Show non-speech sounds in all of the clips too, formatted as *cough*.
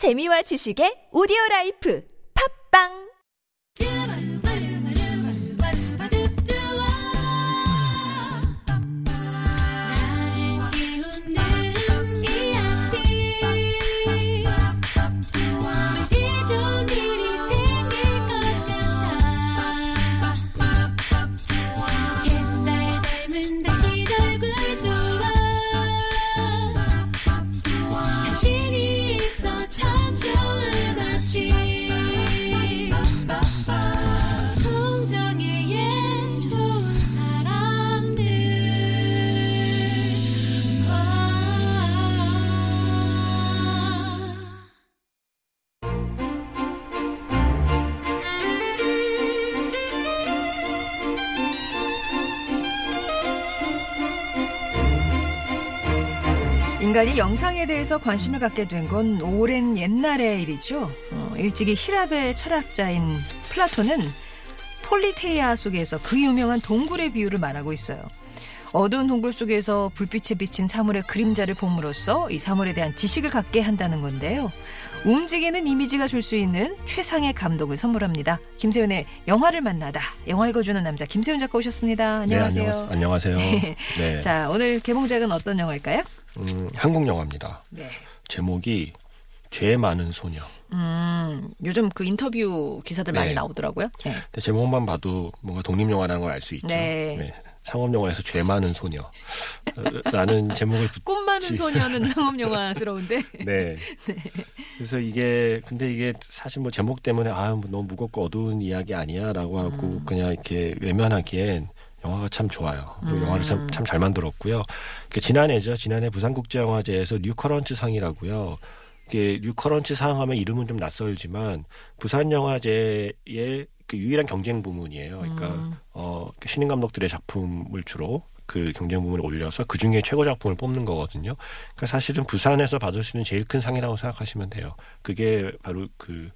재미와 지식의 오디오 라이프. 팝빵 인간이 영상에 대해서 관심을 갖게 된 건 오랜 옛날의 일이죠. 어, 일찍이 희랍의 철학자인 플라톤은 폴리테이아 속에서 그 유명한 동굴의 비유를 말하고 있어요. 어두운 동굴 속에서 불빛에 비친 사물의 그림자를 봄으로써 이 사물에 대한 지식을 갖게 한다는 건데요. 움직이는 이미지가 줄 수 있는 최상의 감동을 선물합니다. 김세윤의 영화를 만나다. 영화 읽어주는 남자 김세윤 작가 오셨습니다. 안녕하세요. 네, 안녕하세요. *laughs* 네. 자, 오늘 개봉작은 어떤 영화일까요? 음, 한국 영화입니다. 네. 제목이 죄 많은 소녀. 음, 요즘 그 인터뷰 기사들 네. 많이 나오더라고요. 네. 근데 제목만 봐도 뭔가 독립 영화라는 걸 알 수 있죠. 네. 상업 영화에서 죄 많은 소녀. 어, 라는 *laughs* 제목을 붙... 꿈 많은 지- 소녀는 *laughs* 상업 영화스러운데. 네. 그래서 이게 근데 이게 사실 뭐 제목 때문에 아, 뭐 너무 무겁고 어두운 이야기 아니야라고 하고 음. 그냥 이렇게 외면하기엔 영화가 참 좋아요. 음. 영화를 참 잘 만들었고요. 그 지난해죠. 지난해 부산국제영화제에서 뉴커런츠 상이라고요. 이게 뉴커런츠 상 하면 이름은 좀 낯설지만 부산 영화제의 그 유일한 경쟁 부문이에요. 그러니까 음. 어, 그 신인 감독들의 작품을 주로 그 경쟁 부문에 올려서 그 중에 최고 작품을 뽑는 거거든요. 그러니까 사실은 부산에서 받을 수 있는 제일 큰 상이라고 생각하시면 돼요. 그게 바로 그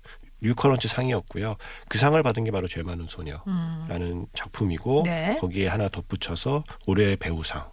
뉴커런츠 상이었고요. 그 상을 받은 게 바로 죄 많은 소녀라는 음. 작품이고 네. 거기에 하나 덧붙여서 올해의 배우상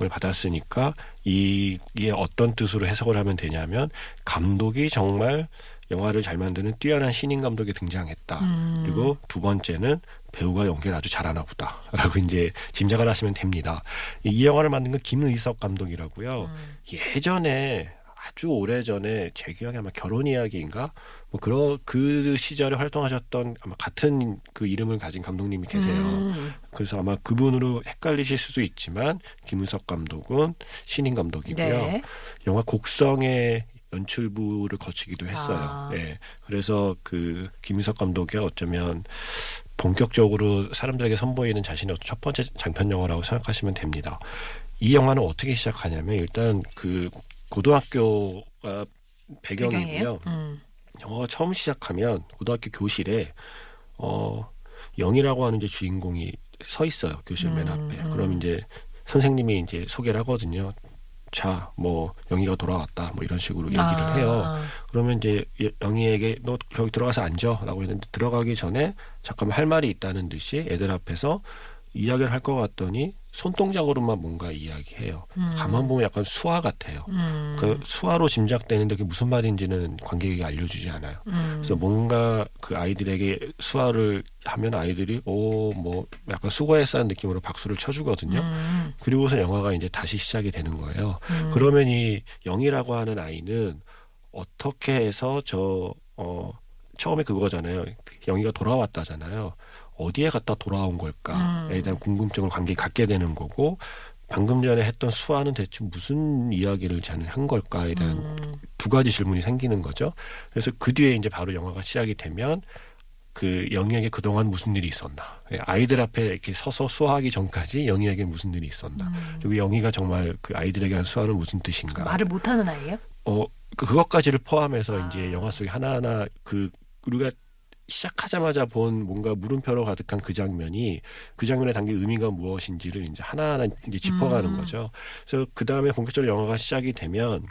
을 받았으니까 이- 이게 어떤 뜻으로 해석을 하면 되냐면 감독이 정말 영화를 잘 만드는 뛰어난 신인 감독이 등장했다. 음. 그리고 두 번째는 배우가 연기를 아주 잘하나 보다라고 이제 짐작을 하시면 됩니다. 이- 이 영화를 만든 건 김의석 감독이라고요. 음. 예전에 아주 오래 전에 제 기억에 아마 결혼 이야기인가 뭐 그런 그 시절에 활동하셨던 아마 같은 그 이름을 가진 감독님이 계세요. 음. 그래서 아마 그분으로 헷갈리실 수도 있지만 김은석 감독은 신인 감독이고요. 네. 영화 곡성의 연출부를 거치기도 했어요. 아. 예. 그래서 그 김인석 감독이 어쩌면 본격적으로 사람들에게 선보이는 자신의 첫 번째 장편 영화라고 생각하시면 됩니다. 이 영화는 어떻게 시작하냐면 일단 그 고등학교가 배경이고요. 음. 영화가 처음 시작하면 고등학교 교실에 어 영이라고 하는 이제 주인공이 서 있어요 교실 맨 음, 앞에. 음. 그럼 이제 선생님이 이제 소개를 하거든요. 자, 뭐 영희가 돌아왔다, 뭐 이런 식으로 얘기를 아. 해요. 그러면 이제 영희에게 너 저기 들어가서 앉아라고 했는데 들어가기 전에 잠깐만 할 말이 있다는 듯이 애들 앞에서 이야기를 할 것 같더니 손동작으로만 뭔가 이야기해요. 음. 가만 보면 약간 수화 같아요. 음. 그 수화로 짐작되는데 그게 무슨 말인지는 관객에게 알려주지 않아요. 음. 그래서 뭔가 그 아이들에게 수화를 하면 아이들이 오 뭐 약간 수고했다는 느낌으로 박수를 쳐주거든요. 음. 그리고서 영화가 이제 다시 시작이 되는 거예요. 음. 그러면 이 영이라고 하는 아이는 어떻게 해서 저 어, 처음에 그거잖아요. 영희가 돌아왔다잖아요. 어디에 갔다 돌아온 걸까에 음. 대한 궁금증을 관객이 갖게 되는 거고 방금 전에 했던 수아는 대체 무슨 이야기를 자는 한 걸까에 대한 음. 두 가지 질문이 생기는 거죠. 그래서 그 뒤에 이제 바로 영화가 시작이 되면 그 영희에게 그동안 무슨 일이 있었나. 예, 아이들 앞에 이렇게 서서 수화하기 전까지 영희에게 무슨 일이 있었나. 음. 그리고 영희가 정말 그 아이들에게 한 수화는 무슨 뜻인가. 말을 못하는 아이예요? 어, 그- 그것까지를 포함해서 아. 이제 영화 속에 하나하나 그 우리가 시작하자마자 본 뭔가 물음표로 가득한 그 장면이 그 장면에 담긴 의미가 무엇인지를 이제 하나하나 이제 짚어가는 음. 거죠. 그래서 그 다음에 본격적으로 영화가 시작이 되면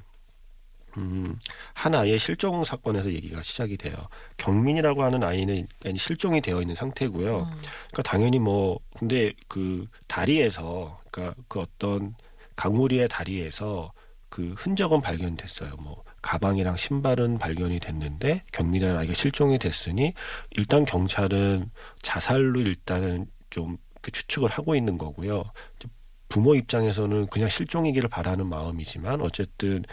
음, 한 아이의 실종 사건에서 얘기가 시작이 돼요. 경민이라고 하는 아이는 실종이 되어 있는 상태고요. 음. 그러니까 당연히 뭐 근데 그 다리에서 그러니까 그 어떤 강우리의 다리에서 그 흔적은 발견됐어요. 뭐 가방이랑 신발은 발견이 됐는데 경민이라는 아이가 실종이 됐으니 일단 경찰은 자살로 일단은 좀그 추측을 하고 있는 거고요. 부모 입장에서는 그냥 실종이기를 바라는 마음이지만 어쨌든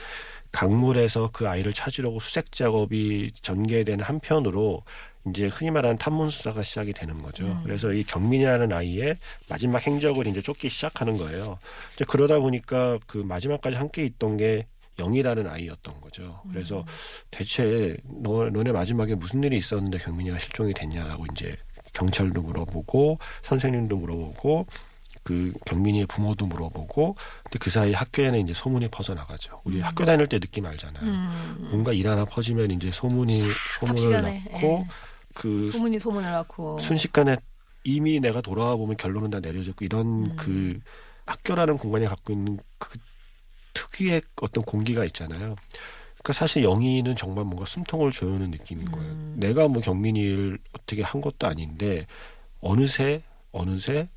강물에서 그 아이를 찾으려고 수색 작업이 전개되는 한편으로 이제 흔히 말하는 탐문 수사가 시작이 되는 거죠. 음. 그래서 이 경민이라는 아이의 마지막 행적을 이제 쫓기 시작하는 거예요. 이제 그러다 보니까 그 마지막까지 함께 있던 게 영이라는 아이였던 거죠. 그래서 대체 너, 너네 마지막에 무슨 일이 있었는데 경민이가 실종이 됐냐라고 이제 경찰도 물어보고 선생님도 물어보고 그 경민이의 부모도 물어보고 근데 그 사이 학교에는 이제 소문이 퍼져나가죠. 우리 학교 다닐 때 느낌 알잖아요. 음. 뭔가 일 하나 퍼지면 이제 소문이 소문을 낳고 예. 그 소문이 소문을 낳고 순식간에 이미 내가 돌아와 보면 결론은 다 내려졌고 이런 음. 그 학교라는 공간이 갖고 있는 그 특유의 어떤 공기가 있잖아요. 그러니까 사실 영희는 정말 뭔가 숨통을 조여오는 느낌인 거예요. 음. 내가 뭐 경민이를 어떻게 한 것도 아닌데 어느새 어느새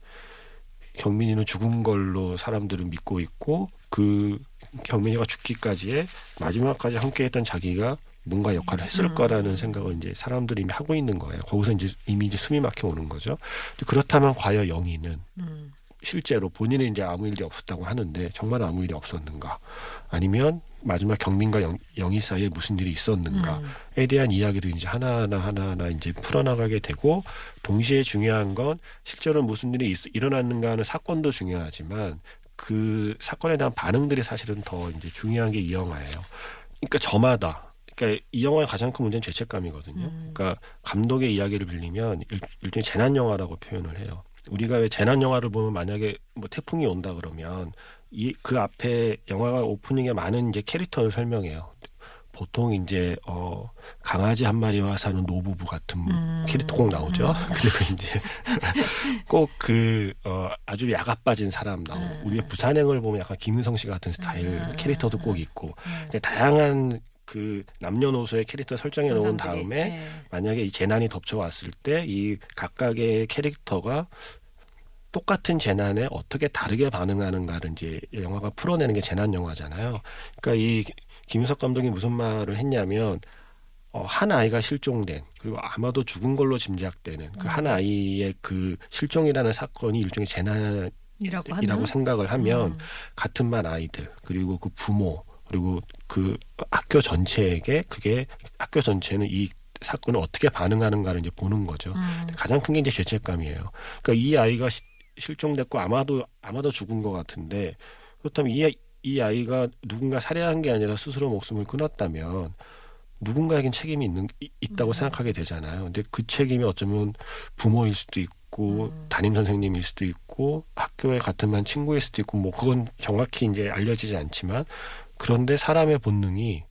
경민이는 죽은 걸로 사람들은 믿고 있고 그 경민이가 죽기까지의 마지막까지 함께했던 자기가 뭔가 역할을 했을 음. 거라는 생각을 이제 사람들이 이미 하고 있는 거예요. 거기서 이제 이미 이제 숨이 막혀 오는 거죠. 그렇다면 과연 영희는 음. 실제로 본인은 이제 아무 일이 없었다고 하는데 정말 아무 일이 없었는가? 아니면 마지막 경민과 영, 영희 사이에 무슨 일이 있었는가에 음. 대한 이야기도 이제 하나하나 하나하나 이제 풀어나가게 되고 동시에 중요한 건 실제로 무슨 일이 있, 일어났는가 하는 사건도 중요하지만 그 사건에 대한 반응들이 사실은 더 이제 중요한 게 이 영화예요. 그러니까 저마다 그러니까 이 영화의 가장 큰 문제는 죄책감이거든요. 음. 그러니까 감독의 이야기를 빌리면 일, 일종의 재난 영화라고 표현을 해요. 우리가 왜 재난 영화를 보면 만약에 뭐 태풍이 온다 그러면 이 그 앞에 영화가 오프닝에 많은 이제 캐릭터를 설명해요. 보통 이제 어 강아지 한 마리와 사는 노부부 같은 음. 캐릭터 꼭 나오죠. *laughs* 그리고 이제 꼭그어 아주 야가 빠진 사람 나오고 음. 우리의 부산행을 보면 약간 김은성 씨 같은 스타일 음. 캐릭터도 꼭 있고 음. 근데 다양한 그 남녀노소의 캐릭터 설정해 놓은 다음에 예. 만약에 이 재난이 덮쳐왔을 때 이 각각의 캐릭터가 똑같은 재난에 어떻게 다르게 반응하는가를 이제 영화가 풀어내는 게 재난 영화잖아요. 그러니까 이 김윤석 감독이 무슨 말을 했냐면 어, 한 아이가 실종된 그리고 아마도 죽은 걸로 짐작되는 그 한 아이의 그 실종이라는 사건이 일종의 재난 이라고 이라고 하면 생각을 하면 음. 같은 반 아이들 그리고 그 부모 그리고 그 학교 전체에게 그게 학교 전체는 이 사건을 어떻게 반응하는가를 이제 보는 거죠. 음. 가장 큰 게 이제 죄책감이에요. 그러니까 이 아이가 시- 실종됐고 아마도 아마도 죽은 것 같은데 그렇다면 이, 아이- 이 아이가 누군가 살해한 게 아니라 스스로 목숨을 끊었다면 누군가에겐 책임이 있는 이- 있다고 음. 생각하게 되잖아요. 근데 그 책임이 어쩌면 부모일 수도 있고 음. 담임 선생님일 수도 있고 학교의 같은 반 친구일 수도 있고 뭐 그건 정확히 이제 알려지지 않지만 그런데 사람의 본능이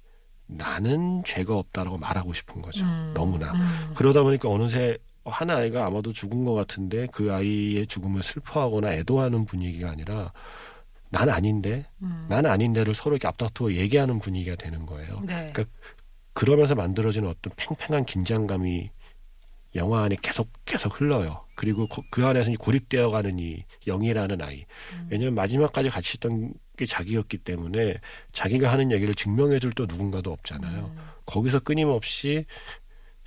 나는 죄가 없다라고 말하고 싶은 거죠. 음. 너무나. 음. 그러다 보니까 어느새 한 아이가 아마도 죽은 것 같은데 그 아이의 죽음을 슬퍼하거나 애도하는 분위기가 아니라 난 아닌데 음. 난 아닌데를 서로 이렇게 앞다투어 얘기하는 분위기가 되는 거예요. 네. 그러니까 그러면서 만들어지는 어떤 팽팽한 긴장감이 영화 안에 계속 계속 흘러요. 그리고 거- 그 안에서 이 고립되어 가는 이 영이라는 아이. 음. 왜냐하면 마지막까지 같이 있던 게 자기였기 때문에 자기가 하는 얘기를 증명해 줄 또 누군가도 없잖아요. 음. 거기서 끊임없이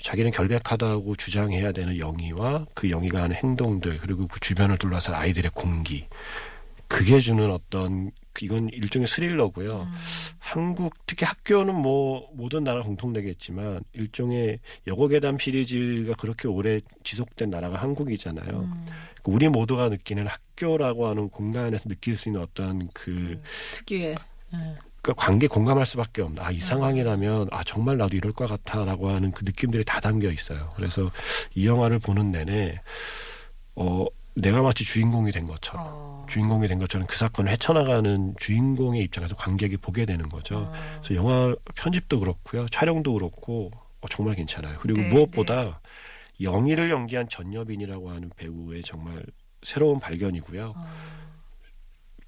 자기는 결백하다고 주장해야 되는 영희와 그 영희가 하는 행동들 그리고 그 주변을 둘러싼 아이들의 공기 그게 주는 어떤 이건 일종의 스릴러고요. 음. 한국 특히 학교는 뭐 모든 나라 공통되겠지만 일종의 여고괴담 시리즈가 그렇게 오래 지속된 나라가 한국이잖아요. 음. 우리 모두가 느끼는 학교라고 하는 공간에서 느낄 수 있는 어떤 그 특유의 예. 그 관계 공감할 수밖에 없는 아이 상황이라면 아 정말 나도 이럴 것 같아라고 하는 그 느낌들이 다 담겨 있어요. 그래서 이 영화를 보는 내내 어 내가 마치 주인공이 된 것처럼 어. 주인공이 된 것처럼 그 사건을 헤쳐나가는 주인공의 입장에서 관객이 보게 되는 거죠. 어. 그래서 영화 편집도 그렇고요, 촬영도 그렇고 어, 정말 괜찮아요. 그리고 네, 무엇보다 영희를 연기한 전여빈이라고 하는 배우의 정말 새로운 발견이고요. 어.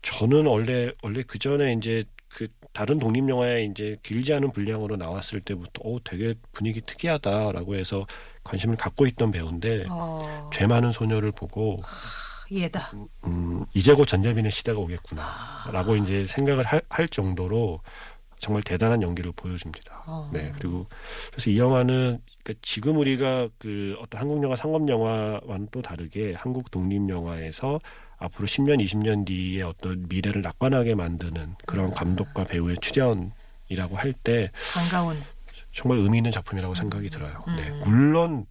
저는 원래 원래 그 전에 이제 그 다른 독립 영화에 이제 길지 않은 분량으로 나왔을 때부터 어 되게 분위기 특이하다라고 해서 관심을 갖고 있던 배우인데 어. 죄 많은 소녀를 보고 얘다. 음 이제 곧 전재빈의 시대가 오겠구나라고 이제 생각을 할, 할 정도로 정말 대단한 연기를 보여줍니다. 어. 네 그리고 그래서 이 영화는 그러니까 지금 우리가 그 어떤 한국 영화 상업 영화와는 또 다르게 한국 독립 영화에서 앞으로 10년, 20년 뒤에 어떤 미래를 낙관하게 만드는 그런 감독과 배우의 출연이라고 할 때 반가운 정말 의미 있는 작품이라고 생각이 들어요. 네, 음. 물론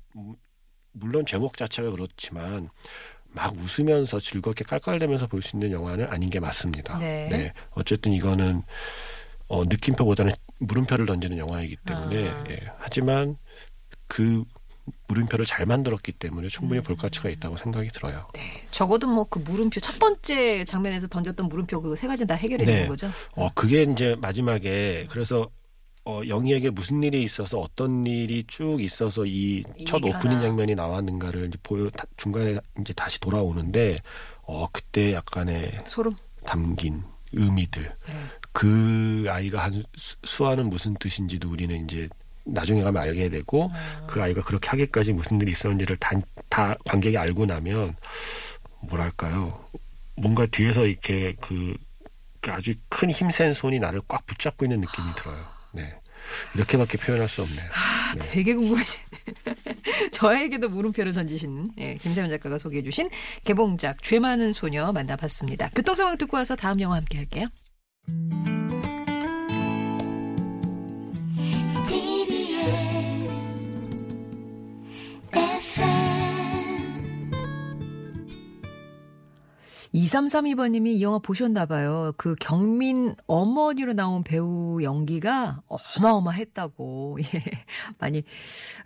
물론 제목 자체가 그렇지만 막 웃으면서 즐겁게 깔깔대면서 볼 수 있는 영화는 아닌 게 맞습니다. 네. 어쨌든 이거는 어, 느낌표보다는 물음표를 던지는 영화이기 때문에 아. 예, 하지만 그 물음표를 잘 만들었기 때문에 충분히 음. 볼 가치가 있다고 생각이 들어요. 적어도 뭐 그 물음표 첫 번째 장면에서 던졌던 물음표 그 세 가지는 다 해결이 네. 되는 거죠. 어 그게 이제 마지막에 그래서 어 영희에게 무슨 일이 있어서 어떤 일이 쭉 있어서 이이첫 오프닝 하나. 장면이 나왔는가를 이제 보여 다- 중간에 이제 다시 돌아오는데 어 그때 약간의 소름. 담긴 의미들 네. 그 아이가 한 수- 수화는 무슨 뜻인지도 우리는 이제 나중에 가면 알게 되고 아. 그 아이가 그렇게 하기까지 무슨 일이 있었는지를 다, 다 관객이 알고 나면 뭐랄까요 뭔가 뒤에서 이렇게 그, 그 아주 큰 힘센 손이 나를 꽉 붙잡고 있는 느낌이 들어요. 네 이렇게밖에 표현할 수 없네요. 네. 되게 궁금하신. *laughs* 저에게도 물음표를 던지신 예, 김세현 작가가 소개해 주신 개봉작 죄 많은 소녀 만나봤습니다. 교통 상황 듣고 와서 다음 영화 함께 할게요. 2332번님이 이 영화 보셨나봐요. 그 경민 어머니로 나온 배우 연기가 어마어마했다고, *laughs* 예. 많이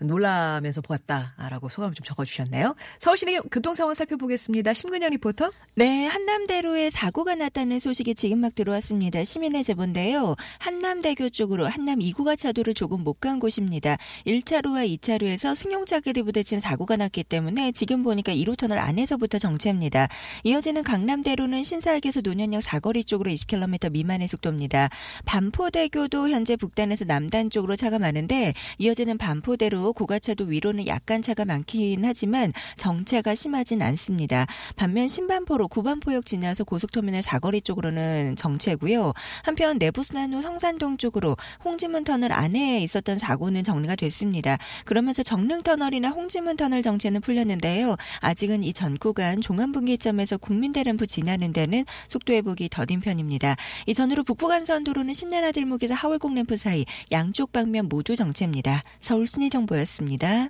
놀라면서 보았다라고 소감을 좀 적어주셨네요. 서울시내 교통 상황 살펴보겠습니다. 심근영 리포터. 네, 한남대로에 사고가 났다는 소식이 지금 막 들어왔습니다. 시민의 제보인데요. 한남대교 쪽으로 한남 2구가 차도를 조금 못 간 곳입니다. 1차로와 2차로에서 승용차끼리 부딪힌 사고가 났기 때문에 지금 보니까 1호 터널 안에서부터 정체입니다. 이어지는 강 남대로는 신사역에서 노년역 사거리 쪽으로 20km 미만의 속도입니다. 반포대교도 현재 북단에서 남단 쪽으로 차가 많은데 이어지는 반포대로 고가차도 위로는 약간 차가 많긴 하지만 정체가 심하진 않습니다. 반면 신반포로 구반포역 지나서 고속터미널 사거리 쪽으로는 정체고요. 한편 내부순환로 성산동 쪽으로 홍지문 터널 안에 있었던 사고는 정리가 됐습니다. 그러면서 정릉 터널이나 홍지문 터널 정체는 풀렸는데요. 아직은 이 전 구간 종암분기점에서 국민대 램프 지나는 데는 속도 회복이 더딘 편입니다. 이 전으로 북부간선도로는 신나라들목에서 하월곡 램프 사이 양쪽 방면 모두 정체입니다. 서울 시내정보였습니다.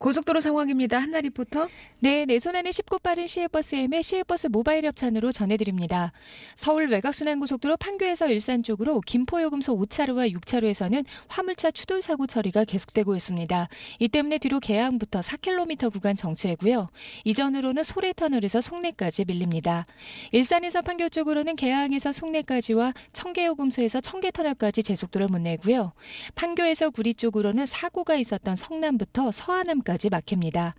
고속도로 상황입니다. 한나 리포터. 네, 내 손안에 쉽고 빠른 시외버스 M의 시외버스 모바일 협찬으로 전해드립니다. 서울 외곽순환고속도로 판교에서 일산 쪽으로 김포요금소 5차로와 6차로에서는 화물차 추돌 사고 처리가 계속되고 있습니다. 이 때문에 뒤로 개항부터 4km 구간 정체고요. 이전으로는 소래터널에서 송내까지 밀립니다. 일산에서 판교 쪽으로는 개항에서 송내까지와 청계요금소에서 청계터널까지 제속도를 못 내고요. 판교에서 구리 쪽으로는 사고가 있었던 성남부터 서안암까지 막힙니다.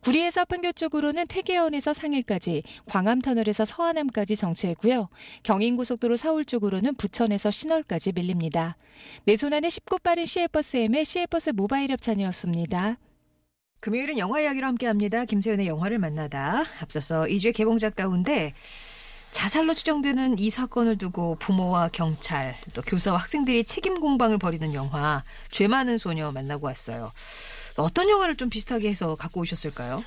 구리에서 판교 쪽으로는 퇴계원에서 상일까지, 광암터널에서 서안암까지 정체고요. 경인고속도로 서울 쪽으로는 부천에서 신월까지 밀립니다. 내 손안에 쉽고 빠른 시외버스 M의 시외버스 모바일 협찬이었습니다. 금요일은 영화 이야기로 함께합니다. 김세현의 영화를 만나다. 앞서서 이주의 개봉작 가운데 자살로 추정되는 이 사건을 두고 부모와 경찰 또 교사와 학생들이 책임 공방을 벌이는 영화 죄 많은 소녀 만나고 왔어요. 어떤 영화를 좀 비슷하게 해서 갖고 오셨을까요?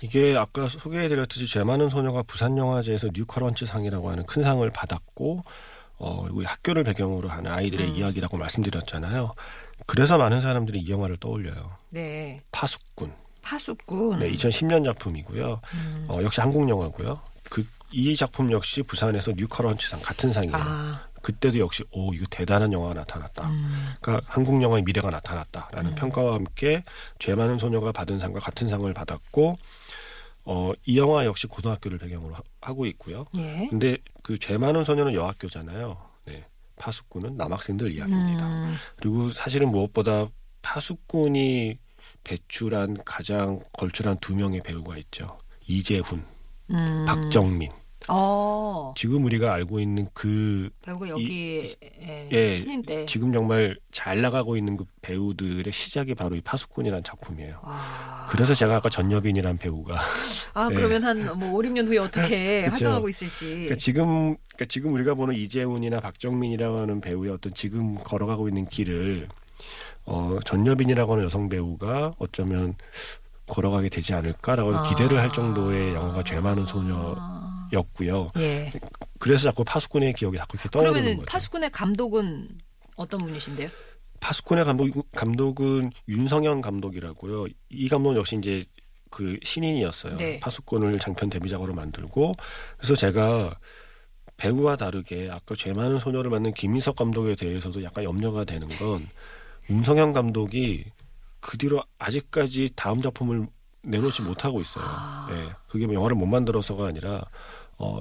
이게 아까 소개해드렸듯이 죄 많은 소녀가 부산 영화제에서 뉴커런치 상이라고 하는 큰 상을 받았고 어, 그리고 학교를 배경으로 하는 아이들의 음. 이야기라고 말씀드렸잖아요. 그래서 많은 사람들이 이 영화를 떠올려요. 네, 파수꾼. 파수꾼. 네, 2010년 작품이고요. 음. 어, 역시 한국 영화고요. 그 이 작품 역시 부산에서 뉴커런치상 같은 상이에요. 아, 그때도 역시 오 이거 대단한 영화가 나타났다. 음. 그러니까 한국 영화의 미래가 나타났다라는 음. 평가와 함께 죄 많은 소녀가 받은 상과 같은 상을 받았고 어, 이 영화 역시 고등학교를 배경으로 하, 고 있고요. 예. 근데 그 죄 많은 소녀는 여학교잖아요. 네. 파수꾼은 남학생들 이야기입니다. 음. 그리고 사실은 무엇보다 파수꾼이 배출한 가장 걸출한 두 명의 배우가 있죠. 이재훈, 음. 박정민. 어, 지금 우리가 알고 있는 그 배우가 여기 예, 신인 때. 지금 정말 잘 나가고 있는 그 배우들의 시작이 바로 이 파수꾼이라는 작품이에요. 와. 그래서 제가 아까 전여빈이라는 배우가 아, *laughs* 예. 그러면 한뭐 5, 6년 후에 어떻게. *laughs* 활동하고 있을지. 그러니까 지금 그러니까 지금 우리가 보는 이재훈이나 박정민이라고 하는 배우의 어떤 지금 걸어가고 있는 길을 어, 전여빈이라고 하는 여성 배우가 어쩌면 걸어가게 되지 않을까라고 아. 기대를 할 정도의 영화가 죄 많은 소녀 였고요. 예. 그래서 자꾸 파수꾼의 기억이 자꾸 이렇게 떠오르는 거죠. 파수꾼의 감독은 어떤 분이신데요? 파수꾼의 감독 감독은 윤성현 감독이라고요. 이 감독은 역시 이제 그 신인이었어요. 네. 파수꾼을 장편 데뷔작으로 만들고 그래서 제가 배우와 다르게 아까 죄 많은 소녀를 만든 김인석 감독에 대해서도 약간 염려가 되는 건 윤성현 감독이 그 뒤로 아직까지 다음 작품을 내놓지 못하고 있어요. 아. 예. 그게 뭐 영화를 못 만들어서가 아니라 어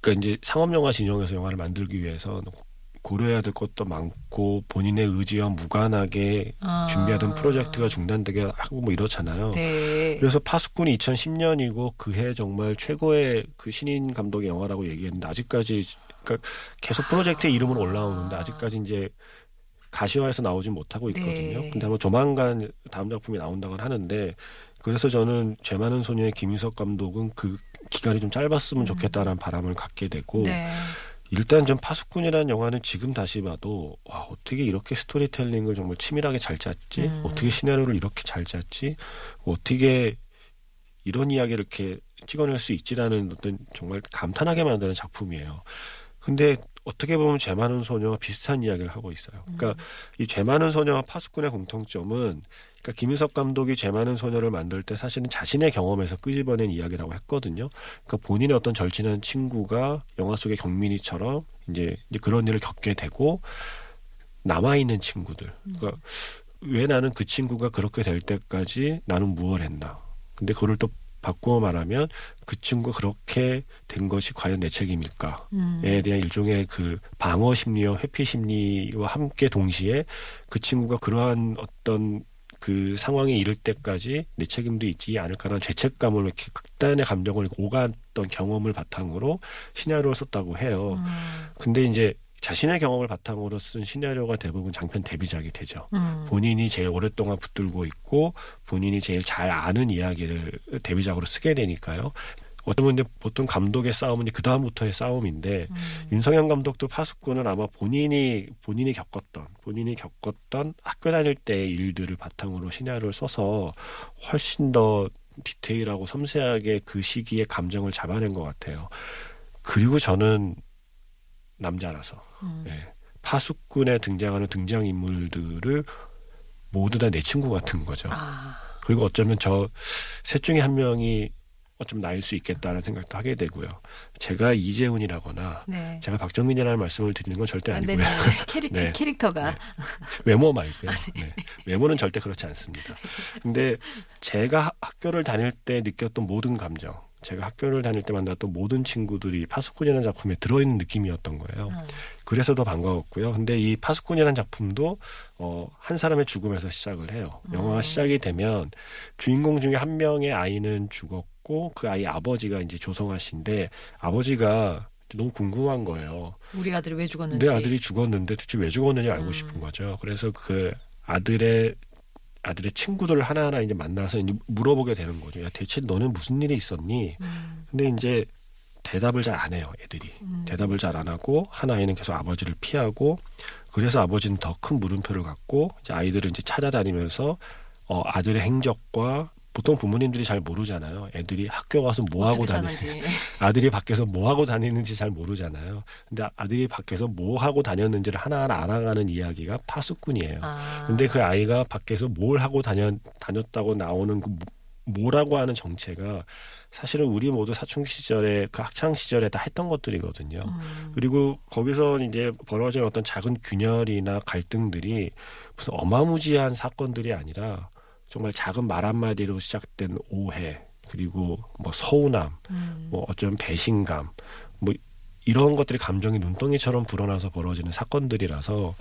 그러니까 이제 상업 영화 진영에서 영화를 만들기 위해서 고려해야 될 것도 많고 본인의 의지와 무관하게 아. 준비하던 프로젝트가 중단되게 하고 뭐 이렇잖아요. 네. 그래서 파수꾼이 2010년이고 그해 정말 최고의 그 신인 감독의 영화라고 얘기했는데 아직까지 그러니까 계속 프로젝트에 이름은 올라오는데 아직까지 이제 가시화해서 나오진 못하고 있거든요. 네. 근데 아마 조만간 다음 작품이 나온다고 하는데 그래서 저는 죄 많은 소녀의 김희석 감독은 그 기간이 좀 짧았으면 좋겠다라는 바람을 갖게 되고 음. 네. 일단 좀 파수꾼이라는 영화는 지금 다시 봐도 와 어떻게 이렇게 스토리텔링을 정말 치밀하게 잘 짰지 음. 어떻게 시나리오를 이렇게 잘 짰지 어떻게 이런 이야기를 이렇게 찍어낼 수 있지라는 어떤 정말 감탄하게 만드는 작품이에요. 근데 어떻게 보면 죄 많은 소녀와 비슷한 이야기를 하고 있어요. 그러니까 음. 이죄 많은 소녀와 파수꾼의 공통점은 그러니까 김인석 감독이 죄 많은 소녀를 만들 때 사실은 자신의 경험에서 끄집어낸 이야기라고 했거든요. 그러니까 본인의 어떤 절친한 친구가 영화 속의 경민이처럼 이제, 이제 그런 일을 겪게 되고 남아 있는 친구들. 그러니까 왜 나는 그 친구가 그렇게 될 때까지 나는 무엇을 했나. 근데 그걸 또 바꾸어 말하면 그 친구가 그렇게 된 것이 과연 내 책임일까에 음. 대한 일종의 그 방어 심리와 회피 심리와 함께 동시에 그 친구가 그러한 어떤 그 상황에 이를 때까지 내 책임도 있지 않을까라는 죄책감을 이렇게 극단의 감정을 오갔던 경험을 바탕으로 시나리오를 썼다고 해요. 음. 근데 이제 자신의 경험을 바탕으로 쓴 시나리오가 대부분 장편 데뷔작이 되죠. 음. 본인이 제일 오랫동안 붙들고 있고 본인이 제일 잘 아는 이야기를 데뷔작으로 쓰게 되니까요. 어쩌면 이제 보통 감독의 싸움은 그 다음부터의 싸움인데 음. 윤성현 감독도 파수꾼은 아마 본인이 본인이 겪었던 본인이 겪었던 학교 다닐 때의 일들을 바탕으로 시나리오를 써서 훨씬 더 디테일하고 섬세하게 그 시기의 감정을 잡아낸 것 같아요. 그리고 저는 남자라서 음. 예, 파수꾼에 등장하는 등장 인물들을 모두 다 내 친구 같은 거죠. 아. 그리고 어쩌면 저 셋 중에 한 명이 어쩌면 나일 수 있겠다는 생각도 하게 되고요. 제가 이재훈이라거나 네. 제가 박정민이라는 말씀을 드리는 건 절대 아, 아니고요. 네네. 캐릭, *laughs* 네. 캐릭터가. 네. 외모 말고요. 네. 외모는 절대 그렇지 않습니다. 근데 제가 하- 학교를 다닐 때 느꼈던 모든 감정, 제가 학교를 다닐 때 만났던 모든 친구들이 파수꾼이라는 작품에 들어있는 느낌이었던 거예요. 음. 그래서 더 반가웠고요. 근데 이 파수꾼이라는 작품도 어, 한 사람의 죽음에서 시작을 해요. 영화가 음. 시작이 되면 주인공 중에 한 명의 아이는 죽었고 그 아이 아버지가 이제 조성아 씨인데 아버지가 너무 궁금한 거예요. 우리 아들이 왜 죽었는지. 내 아들이 죽었는데 대체 왜 죽었는지 알고 음. 싶은 거죠. 그래서 그 아들의 아들의 친구들을 하나하나 이제 만나서 이제 물어보게 되는 거죠. 야, 대체 너는 무슨 일이 있었니? 음. 근데 이제 대답을 잘 안 해요, 애들이. 음. 대답을 잘 안 하고 한 아이는 계속 아버지를 피하고 그래서 아버지는 더 큰 물음표를 갖고 이제 아이들을 이제 찾아다니면서 어, 아들의 행적과 보통 부모님들이 잘 모르잖아요. 애들이 학교 가서 뭐 하고 어떻게 다니 사는지. *laughs* 아들이 밖에서 뭐 하고 다니는지 잘 모르잖아요. 근데 아들이 밖에서 뭐 하고 다녔는지를 하나하나 알아가는 이야기가 파수꾼이에요. 아. 근데 그 아이가 밖에서 뭘 하고 다녔, 다녔다고 나오는 그 뭐- 뭐라고 하는 정체가 사실은 우리 모두 사춘기 시절에 그 학창 시절에 다 했던 것들이거든요. 음. 그리고 거기서 이제 벌어진 어떤 작은 균열이나 갈등들이 무슨 어마무지한 사건들이 아니라 정말 작은 말 한마디로 시작된 오해 그리고 뭐 서운함 음. 뭐 어쩌면 배신감 뭐 이런 것들이 감정이 눈덩이처럼 불어나서 벌어지는 사건들이라서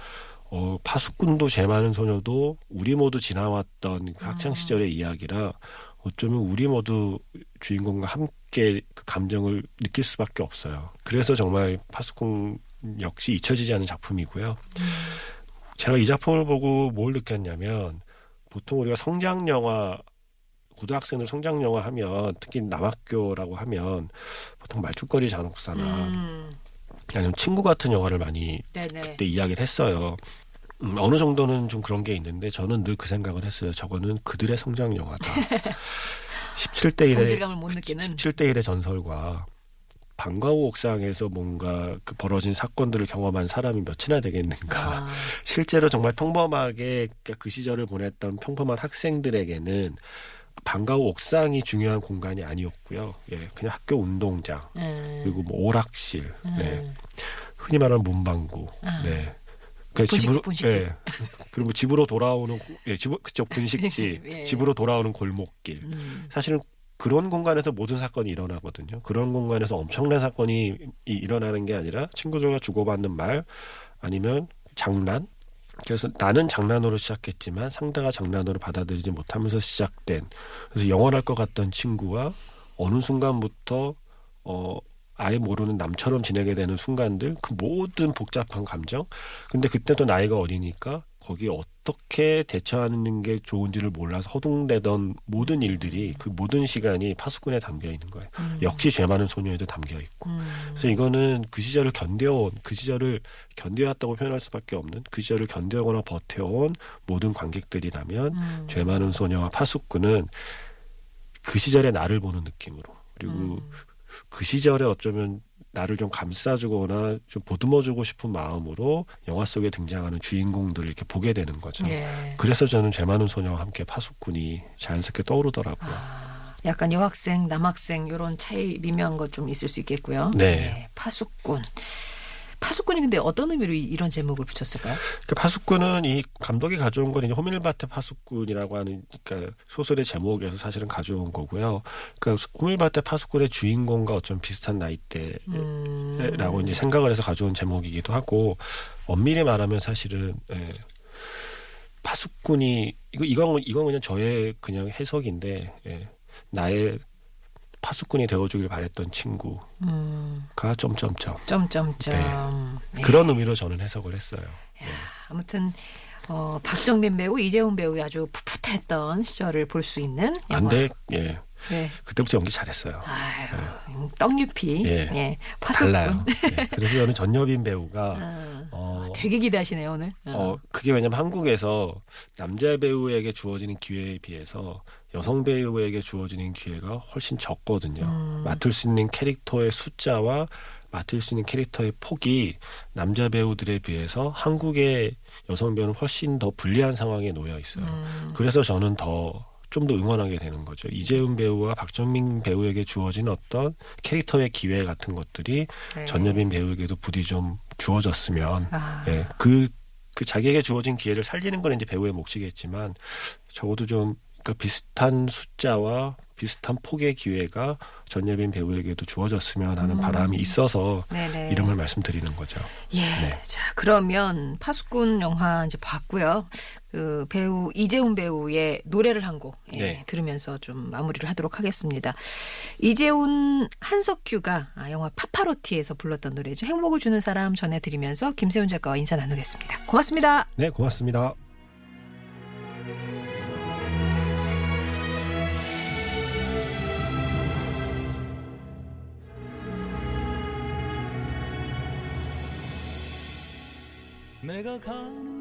어 파수꾼도 죄 많은 소녀도 우리 모두 지나왔던 그 학창 음. 시절의 이야기라 어쩌면 우리 모두 주인공과 함께 그 감정을 느낄 수밖에 없어요. 그래서 정말 파수꾼 역시 잊혀지지 않은 작품이고요. 제가 이 작품을 보고 뭘 느꼈냐면 보통 우리가 성장 영화 고등학생들 성장 영화 하면 특히 남학교라고 하면 보통 말죽거리 잔혹사나 음, 아니면 친구 같은 영화를 많이 네네. 그때 이야기를 했어요. 음, 어느 정도는 좀 그런 게 있는데 저는 늘 그 생각을 했어요. 저거는 그들의 성장 영화다. 17대 *laughs* 1의 동질감을 못 느끼는. 17대 1의 전설과 방과후 옥상에서 뭔가 그 벌어진 사건들을 경험한 사람이 몇이나 되겠는가. 아, *laughs* 실제로 정말 평범하게 그 시절을 보냈던 평범한 학생들에게는 방과후 옥상이 중요한 공간이 아니었고요. 예, 그냥 학교 운동장 음, 그리고 뭐 오락실, 네, 음. 흔히 말하는 문방구, 아. 네. 그 분식집, 집으로 분식집. 예. 그리고 집으로 돌아오는 예, 집 그쪽 *laughs* 분식집, 예. 집으로 돌아오는 골목길. 음. 사실은 그런 공간에서 모든 사건이 일어나거든요. 그런 공간에서 엄청난 사건이 이- 일어나는 게 아니라 친구들과 주고받는 말 아니면 장난. 그래서 나는 장난으로 시작했지만 상대가 장난으로 받아들이지 못하면서 시작된 그래서 영원할 것 같던 친구와 어느 순간부터 어 아예 모르는 남처럼 지내게 되는 순간들 그 모든 복잡한 감정 근데 그때도 나이가 어리니까 거기에 어떻게 대처하는 게 좋은지를 몰라서 허둥대던 모든 일들이 그 모든 시간이 파수꾼에 담겨 있는 거예요. 음. 역시 죄 많은 소녀에도 담겨 있고. 음. 그래서 이거는 그 시절을 견뎌온 그 시절을 견뎌왔다고 표현할 수밖에 없는 그 시절을 견뎌오거나 버텨온 모든 관객들이라면 음. 죄 많은 소녀와 파수꾼은 그 시절의 나를 보는 느낌으로 그리고 음. 그 시절에 어쩌면 나를 좀 감싸주거나 좀 보듬어주고 싶은 마음으로 영화 속에 등장하는 주인공들을 이렇게 보게 되는 거죠. 예. 그래서 저는 죄 많은 소녀와 함께 파수꾼이 자연스럽게 떠오르더라고요. 아, 약간 여학생, 남학생 이런 차이 미묘한 것 좀 있을 수 있겠고요. 네. 파수꾼. 파수꾼이 근데 어떤 의미로 이- 이런 제목을 붙였을까요? 그 파수꾼은 이 감독이 가져온 건 이제 호밀밭의 파수꾼이라고 하는 그러니까 소설의 제목에서 사실은 가져온 거고요. 그러니까 호밀밭의 파수꾼의 주인공과 어쩜 비슷한 나이대라고 음. 이제 생각을 해서 가져온 제목이기도 하고 엄밀히 말하면 사실은 예, 파수꾼이 이거 이건 이건 그냥 저의 그냥 해석인데 예, 나의 파수꾼이 되어주길 바랬던 친구가 음, 점점점 점점점. 네. 그런 의미로 저는 해석을 했어요. 아무튼 어, 박정민 배우, 이재훈 배우의 아주 풋풋했던 시절을 볼 수 있는 영화. 안돼 예 네. 그때부터 연기 잘했어요. 아유, 떡잎이 예. 예. 파수꾼. 달라요. *laughs* 예, 그래서 저는 전여빈 배우가 아, 어, 되게 기대하시네요 오늘. 어. 어 그게 왜냐면 한국에서 남자 배우에게 주어지는 기회에 비해서 여성 배우에게 주어지는 기회가 훨씬 적거든요. 음. 맡을 수 있는 캐릭터의 숫자와 맡을 수 있는 캐릭터의 폭이 남자 배우들에 비해서 한국의 여성 배우는 훨씬 더 불리한 상황에 놓여 있어요. 음. 그래서 저는 더 좀 더 응원하게 되는 거죠. 이재훈 배우와 박정민 배우에게 주어진 어떤 캐릭터의 기회 같은 것들이 네. 전여빈 배우에게도 부디 좀 주어졌으면 아, 예, 그, 그 자기에게 주어진 기회를 살리는 건 이제 배우의 몫이겠지만 적어도 좀 그러니까 비슷한 숫자와 비슷한 폭의 기회가 전여빈 배우에게도 주어졌으면 하는 음. 바람이 있어서 네네. 이름을 말씀드리는 거죠. 예. 네. 자, 그러면 파수꾼 영화 이제 봤고요. 그 배우 이재훈 배우의 노래를 한곡 예, 네. 들으면서 좀 마무리를 하도록 하겠습니다. 이재훈 한석규가 아, 영화 파파로티에서 불렀던 노래죠. 행복을 주는 사람 전해드리면서 김세훈 작가와 인사 나누겠습니다. 고맙습니다. 네, 고맙습니다. 내가 가는 길